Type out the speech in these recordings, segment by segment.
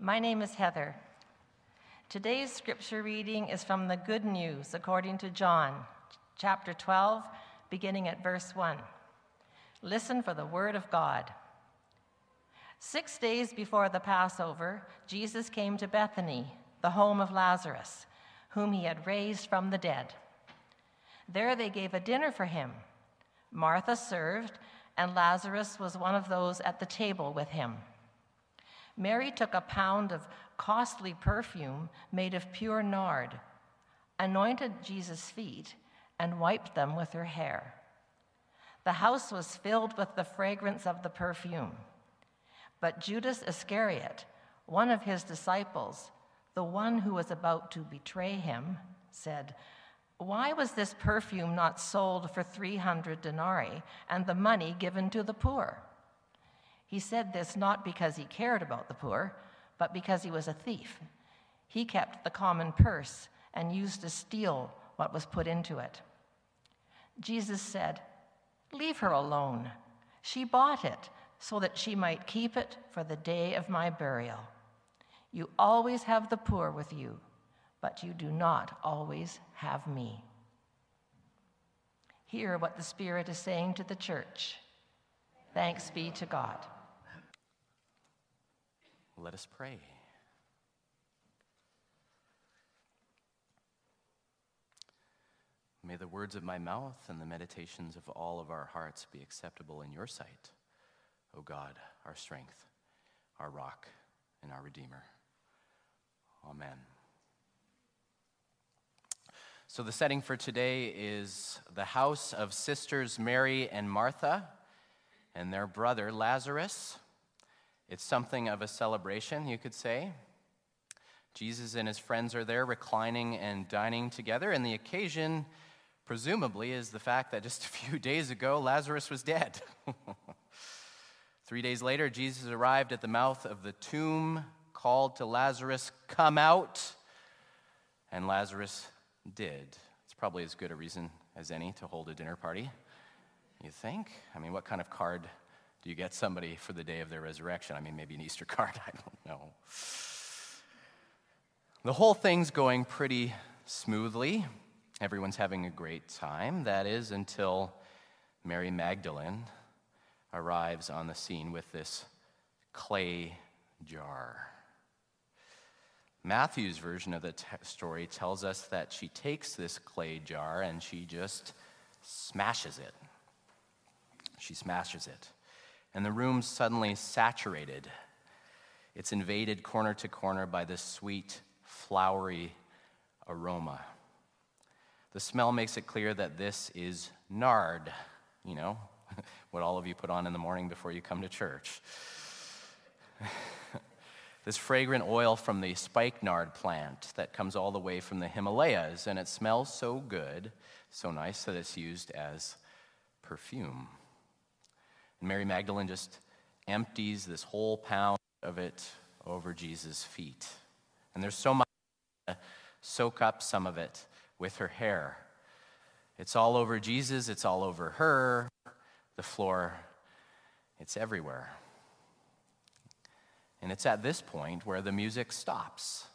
My name is Heather. Today's scripture reading is from the Good News according to John, chapter 12, beginning at verse 1. Listen for the word of God. Six days before the Passover, Jesus came to Bethany, the home of Lazarus, whom he had raised from the dead. There they gave a dinner for him. Martha served, and Lazarus was one of those at the table with him. Mary took a pound of costly perfume made of pure nard, anointed Jesus' feet, and wiped them with her hair. The house was filled with the fragrance of the perfume. But Judas Iscariot, one of his disciples, the one who was about to betray him, said, Why was this perfume not sold for 300 denarii and the money given to the poor? He said this not because he cared about the poor, but because he was a thief. He kept the common purse and used to steal what was put into it. Jesus said, Leave her alone. She bought it so that she might keep it for the day of my burial. You always have the poor with you, but you do not always have me. Hear what the Spirit is saying to the church. Thanks be to God. Let us pray. May the words of my mouth and the meditations of all of our hearts be acceptable in your sight, O God, our strength, our rock, and our Redeemer. Amen. So, the setting for today is the house of sisters Mary and Martha and their brother Lazarus. It's something of a celebration, you could say. Jesus and his friends are there reclining and dining together, and the occasion presumably is the fact that just a few days ago, Lazarus was dead. Three days later, Jesus arrived at the mouth of the tomb, called to Lazarus, Come out. And Lazarus did. It's probably as good a reason as any to hold a dinner party, you think? I mean, what kind of card do you get somebody for the day of their resurrection? I mean, maybe an Easter card, I don't know. The whole thing's going pretty smoothly. Everyone's having a great time. That is until Mary Magdalene arrives on the scene with this clay jar. Matthew's version of the t- story tells us that she takes this clay jar and she just smashes it. She smashes it. And the room's suddenly saturated. It's invaded corner to corner by this sweet, flowery aroma. The smell makes it clear that this is nard, you know, what all of you put on in the morning before you come to church. this fragrant oil from the spikenard plant that comes all the way from the Himalayas, and it smells so good, so nice that it's used as perfume. Mary Magdalene just empties this whole pound of it over Jesus' feet. And there's so much to soak up some of it with her hair. It's all over Jesus, it's all over her, the floor, it's everywhere. And it's at this point where the music stops.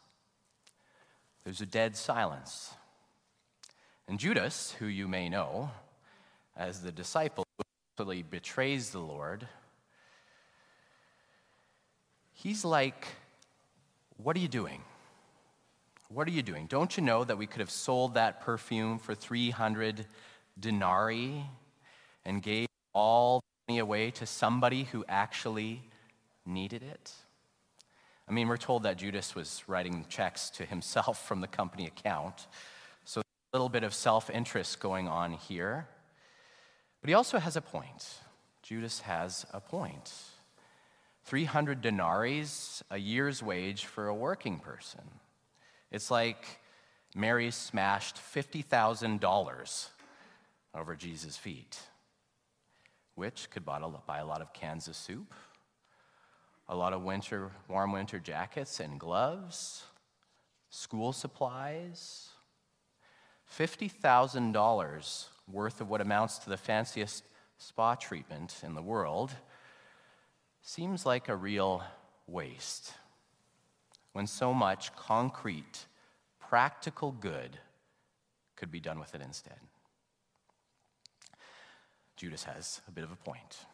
There's a dead silence. And Judas, who you may know as the disciple actually betrays the Lord, he's like, What are you doing? What are you doing? Don't you know that we could have sold that perfume for 300 denarii and gave all the money away to somebody who actually needed it? I mean, we're told that Judas was writing checks to himself from the company account. So a little bit of self interest going on here. But he also has a point. Judas has a point. 300 denarii, a year's wage for a working person. It's like Mary smashed $50,000 over Jesus' feet, which could buy a lot of cans of soup, a lot of winter, warm winter jackets and gloves, school supplies. $50,000 worth of what amounts to the fanciest spa treatment in the world seems like a real waste. when so much concrete, practical good could be done with it instead? Judas has a bit of a point.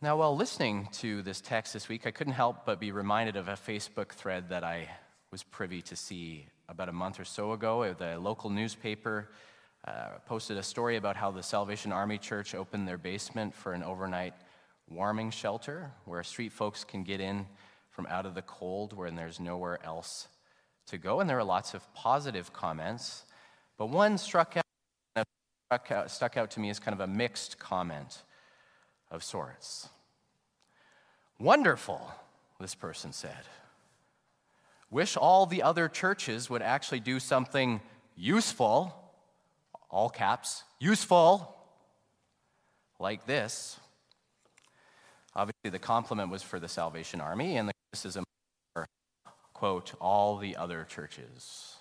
Now, while listening to this text this week, I couldn't help but be reminded of a Facebook thread that I was privy to see about a month or so ago. The local newspaper uh, posted a story about how the Salvation Army Church opened their basement for an overnight warming shelter where street folks can get in from out of the cold when there's nowhere else to go. And there were lots of positive comments, but one struck out stuck out, stuck out to me as kind of a mixed comment of sorts. Wonderful, this person said. Wish all the other churches would actually do something useful, all caps, useful, like this. Obviously, the compliment was for the Salvation Army, and the criticism for, quote, all the other churches.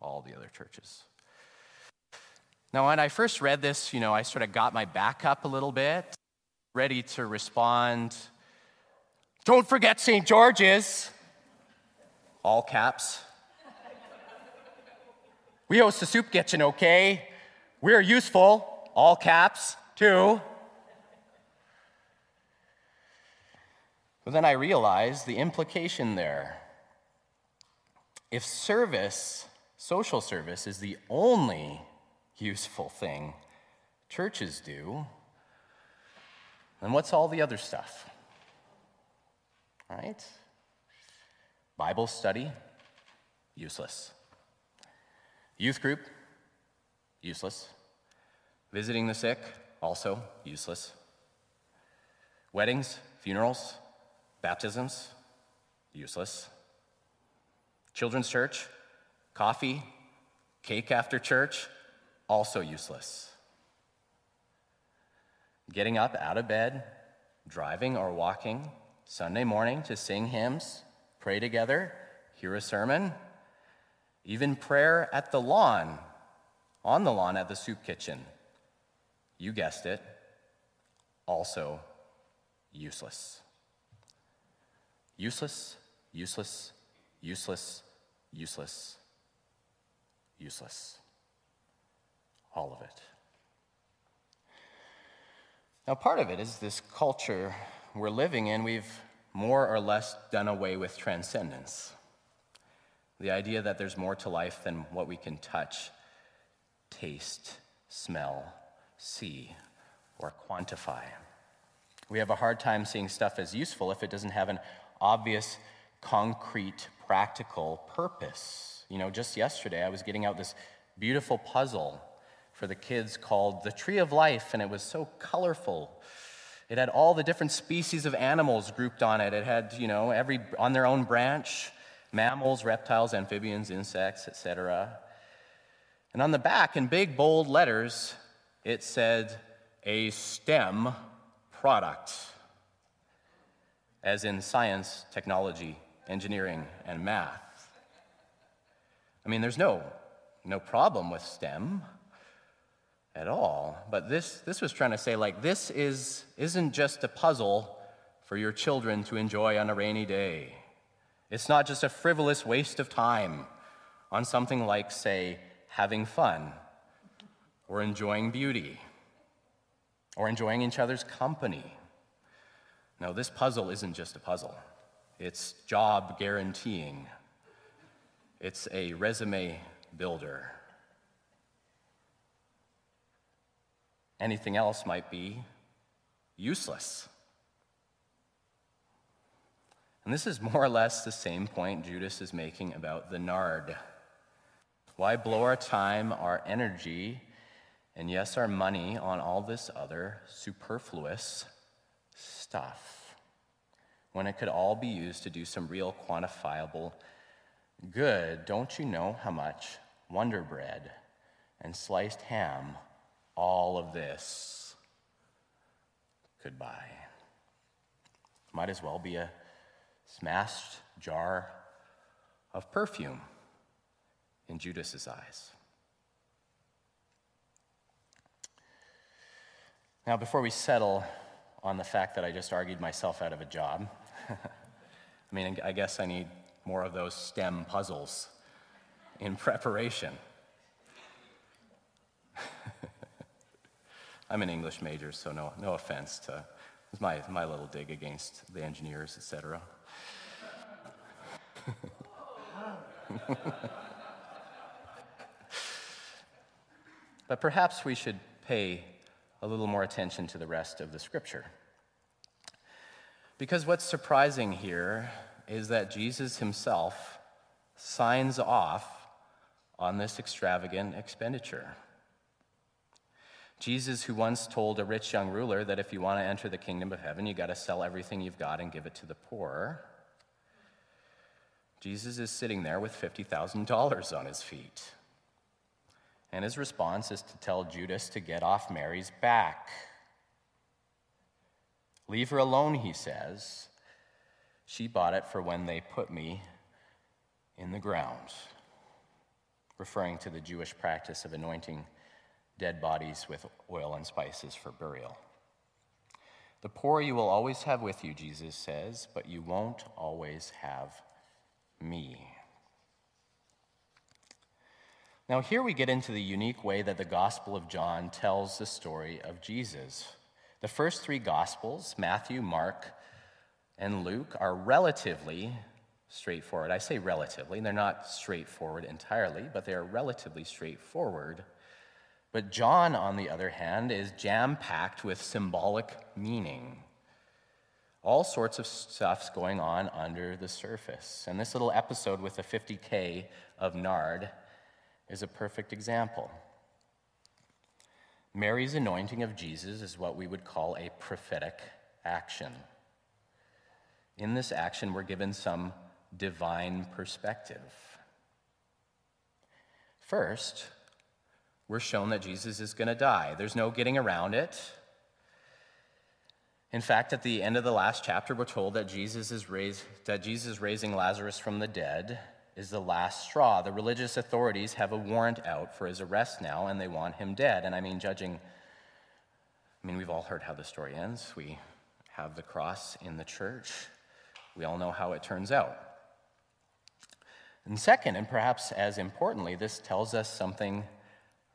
All the other churches. Now, when I first read this, you know, I sort of got my back up a little bit, ready to respond. Don't forget St. George's, all caps. we host a soup kitchen, okay? We're useful, all caps, too. But then I realized the implication there. If service, social service, is the only useful thing churches do, then what's all the other stuff? Right? Bible study, useless. Youth group, useless. Visiting the sick, also useless. Weddings, funerals, baptisms, useless. Children's church, coffee, cake after church, also useless. Getting up out of bed, driving or walking Sunday morning to sing hymns, pray together, hear a sermon, even prayer at the lawn, on the lawn at the soup kitchen. You guessed it, also useless. Useless, useless, useless, useless, useless all of it. Now, part of it is this culture we're living in, we've more or less done away with transcendence. The idea that there's more to life than what we can touch, taste, smell, see, or quantify. We have a hard time seeing stuff as useful if it doesn't have an obvious, concrete, practical purpose. You know, just yesterday I was getting out this beautiful puzzle for the kids called The Tree of Life, and it was so colorful. It had all the different species of animals grouped on it. It had, you know, every on their own branch mammals, reptiles, amphibians, insects, etc. And on the back, in big bold letters, it said, a STEM product, as in science, technology, engineering, and math. I mean, there's no, no problem with STEM at all. But this, this was trying to say, like, this is, isn't just a puzzle for your children to enjoy on a rainy day. It's not just a frivolous waste of time on something like, say, having fun or enjoying beauty or enjoying each other's company. No, this puzzle isn't just a puzzle, it's job guaranteeing, it's a resume builder. Anything else might be useless. And this is more or less the same point Judas is making about the nard. Why blow our time, our energy, and yes, our money on all this other superfluous stuff when it could all be used to do some real quantifiable good? Don't you know how much Wonder Bread and sliced ham all of this buy. Might as well be a smashed jar of perfume in Judas's eyes. Now, before we settle on the fact that I just argued myself out of a job, I mean, I guess I need more of those STEM puzzles in preparation. I'm an English major, so no, no offense to my, my little dig against the engineers, etc. but perhaps we should pay a little more attention to the rest of the scripture. Because what's surprising here is that Jesus himself signs off on this extravagant expenditure. Jesus, who once told a rich young ruler that if you want to enter the kingdom of heaven, you got to sell everything you've got and give it to the poor. Jesus is sitting there with $50,000 on his feet. And his response is to tell Judas to get off Mary's back. Leave her alone, he says. She bought it for when they put me in the ground, referring to the Jewish practice of anointing dead bodies with oil and spices for burial. The poor you will always have with you, Jesus says, but you won't always have me. Now, here we get into the unique way that the Gospel of John tells the story of Jesus. The first three Gospels, Matthew, Mark, and Luke, are relatively straightforward. I say relatively, they're not straightforward entirely, but they are relatively straightforward but John, on the other hand, is jam packed with symbolic meaning. All sorts of stuff's going on under the surface. And this little episode with the 50K of nard is a perfect example. Mary's anointing of Jesus is what we would call a prophetic action. In this action, we're given some divine perspective. First, we're shown that Jesus is going to die. There's no getting around it. In fact, at the end of the last chapter, we're told that Jesus is raised, that Jesus raising Lazarus from the dead is the last straw. The religious authorities have a warrant out for his arrest now, and they want him dead. And I mean, judging, I mean, we've all heard how the story ends. We have the cross in the church. We all know how it turns out. And second, and perhaps as importantly, this tells us something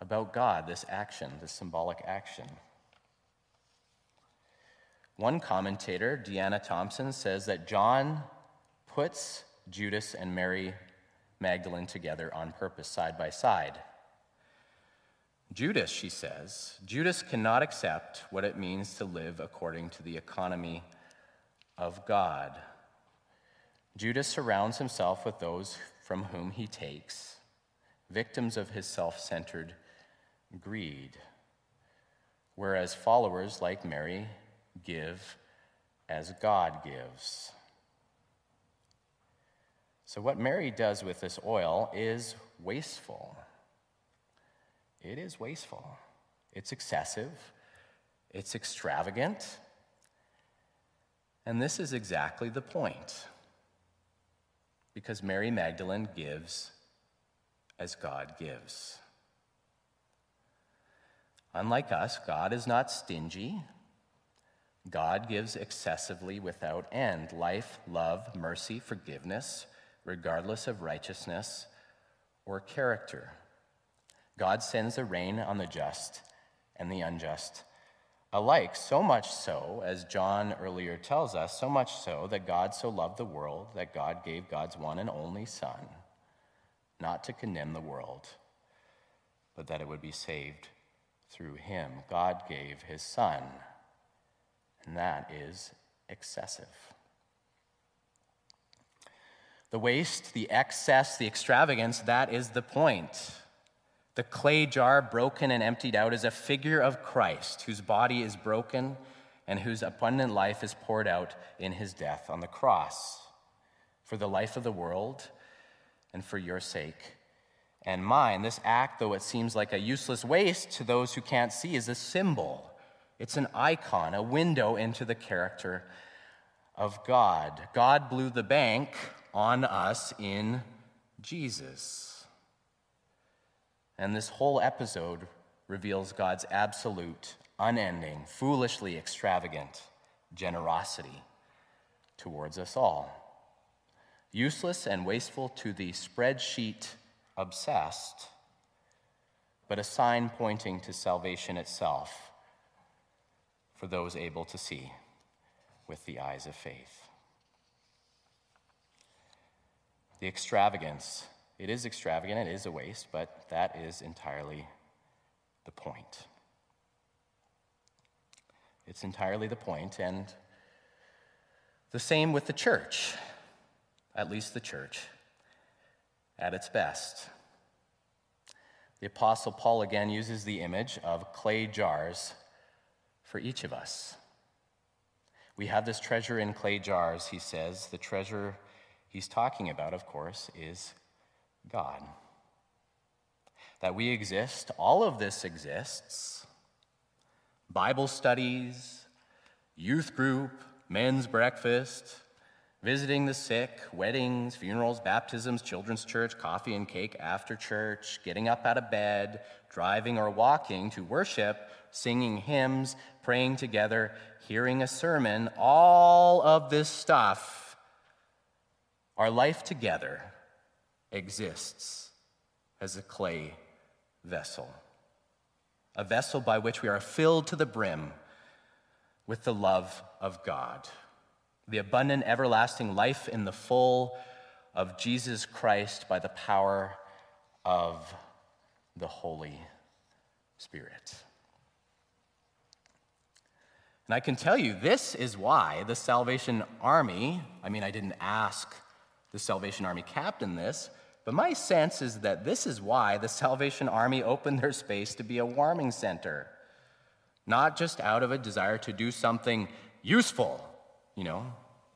about God, this action, this symbolic action. One commentator, Deanna Thompson, says that John puts Judas and Mary Magdalene together on purpose, side by side. Judas, she says, Judas cannot accept what it means to live according to the economy of God. Judas surrounds himself with those from whom he takes, victims of his self centered greed, whereas followers like Mary give as God gives. So, what Mary does with this oil is wasteful. It is wasteful. It's excessive. It's extravagant. And this is exactly the point. Because Mary Magdalene gives as God gives. Unlike us, God is not stingy. God gives excessively without end life, love, mercy, forgiveness, regardless of righteousness or character. God sends the rain on the just and the unjust alike, so much so, as John earlier tells us, so much so that God so loved the world that God gave God's one and only Son, not to condemn the world, but that it would be saved through him. God gave his son, and that is excessive. The waste, the excess, the extravagance, that is the point. The clay jar broken and emptied out is a figure of Christ, whose body is broken and whose abundant life is poured out in his death on the cross for the life of the world and for your sake and mine. This act, though it seems like a useless waste to those who can't see, is a symbol. It's an icon, a window into the character of God. God blew the bank on us in Jesus. And this whole episode reveals God's absolute, unending, foolishly extravagant generosity towards us all. useless and wasteful to the spreadsheet obsessed, but a sign pointing to salvation itself for those able to see with the eyes of faith. The extravagance, it is extravagant, it is a waste, but that is entirely the point. It's entirely the point, and the same with the church, at least the church, at its best. The Apostle Paul again uses the image of clay jars for each of us. We have this treasure in clay jars, he says. The treasure he's talking about, of course, is God. That we exist, all of this exists. Bible studies, youth group, men's breakfast, visiting the sick, weddings, funerals, baptisms, children's church, coffee and cake after church, getting up out of bed, driving or walking to worship, singing hymns, praying together, hearing a sermon, all of this stuff, our life together exists as a clay vessel. A vessel by which we are filled to the brim with the love of God the abundant, everlasting life in the full of Jesus Christ by the power of the Holy Spirit. And I can tell you, this is why the Salvation Army, I mean, I didn't ask the Salvation Army captain this, but my sense is that this is why the Salvation Army opened their space to be a warming center. Not just out of a desire to do something useful, you know,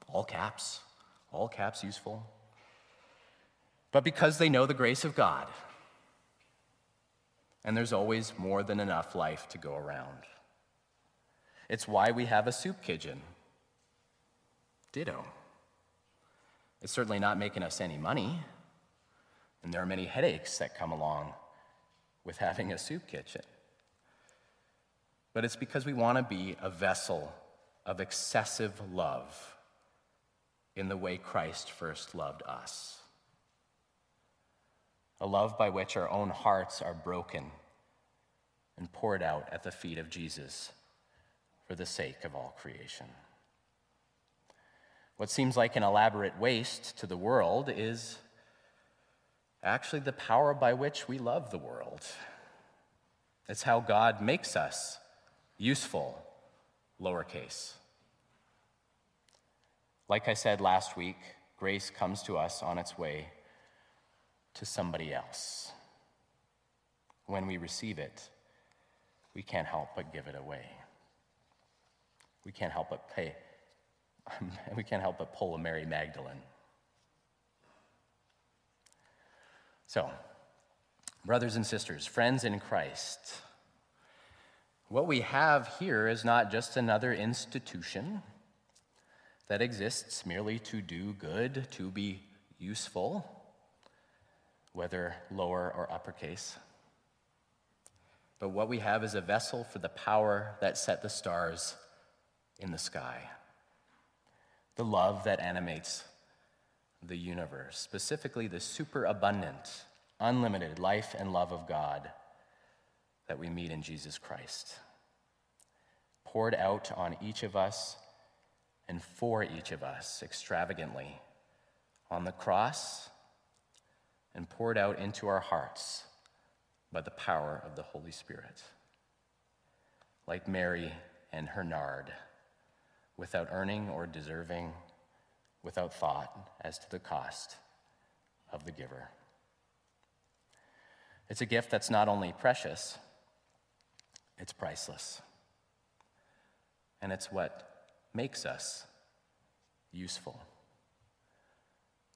all caps, all caps useful, but because they know the grace of God. And there's always more than enough life to go around. It's why we have a soup kitchen. Ditto. It's certainly not making us any money, and there are many headaches that come along with having a soup kitchen. But it's because we want to be a vessel of excessive love in the way Christ first loved us. A love by which our own hearts are broken and poured out at the feet of Jesus for the sake of all creation. What seems like an elaborate waste to the world is actually the power by which we love the world. It's how God makes us useful, lowercase. Like I said last week, grace comes to us on its way to somebody else. When we receive it, we can't help but give it away. We can't help but pay. we can't help but pull a Mary Magdalene. So, brothers and sisters, friends in Christ, what we have here is not just another institution that exists merely to do good, to be useful, whether lower or uppercase. But what we have is a vessel for the power that set the stars in the sky, the love that animates the universe, specifically the superabundant, unlimited life and love of God that we meet in Jesus Christ, poured out on each of us and for each of us extravagantly on the cross and poured out into our hearts by the power of the Holy Spirit. Like Mary and her nard, without earning or deserving, without thought as to the cost of the giver. It's a gift that's not only precious, it's priceless. And it's what makes us useful.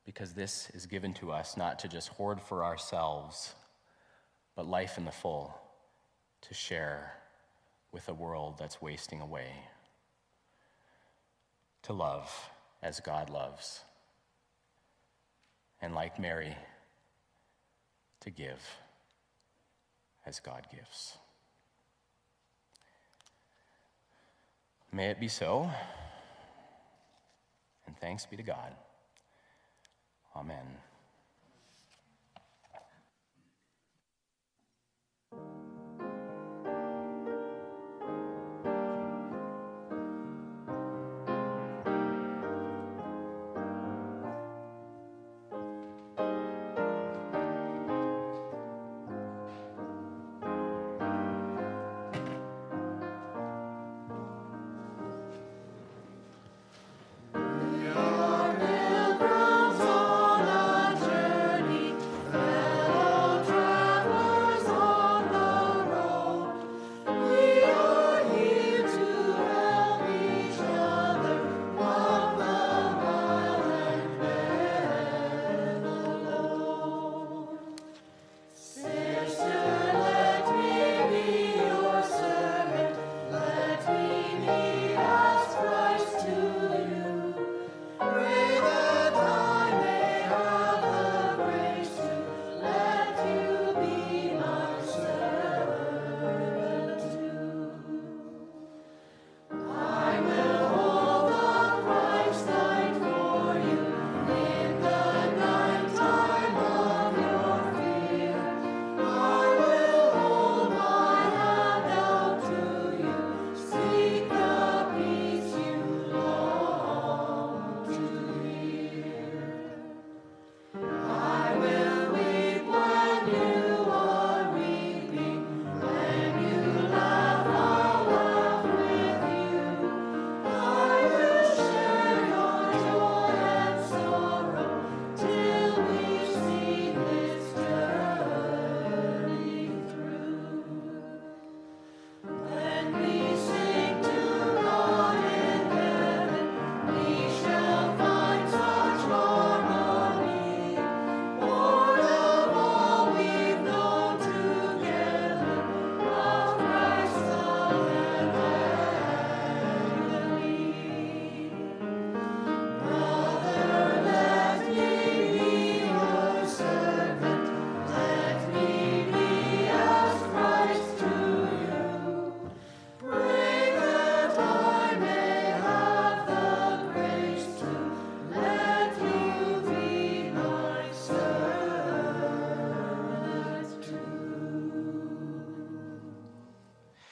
Because this is given to us not to just hoard for ourselves, but life in the full to share with a world that's wasting away. To love as God loves. And like Mary, to give as God gives. May it be so, and thanks be to God. Amen.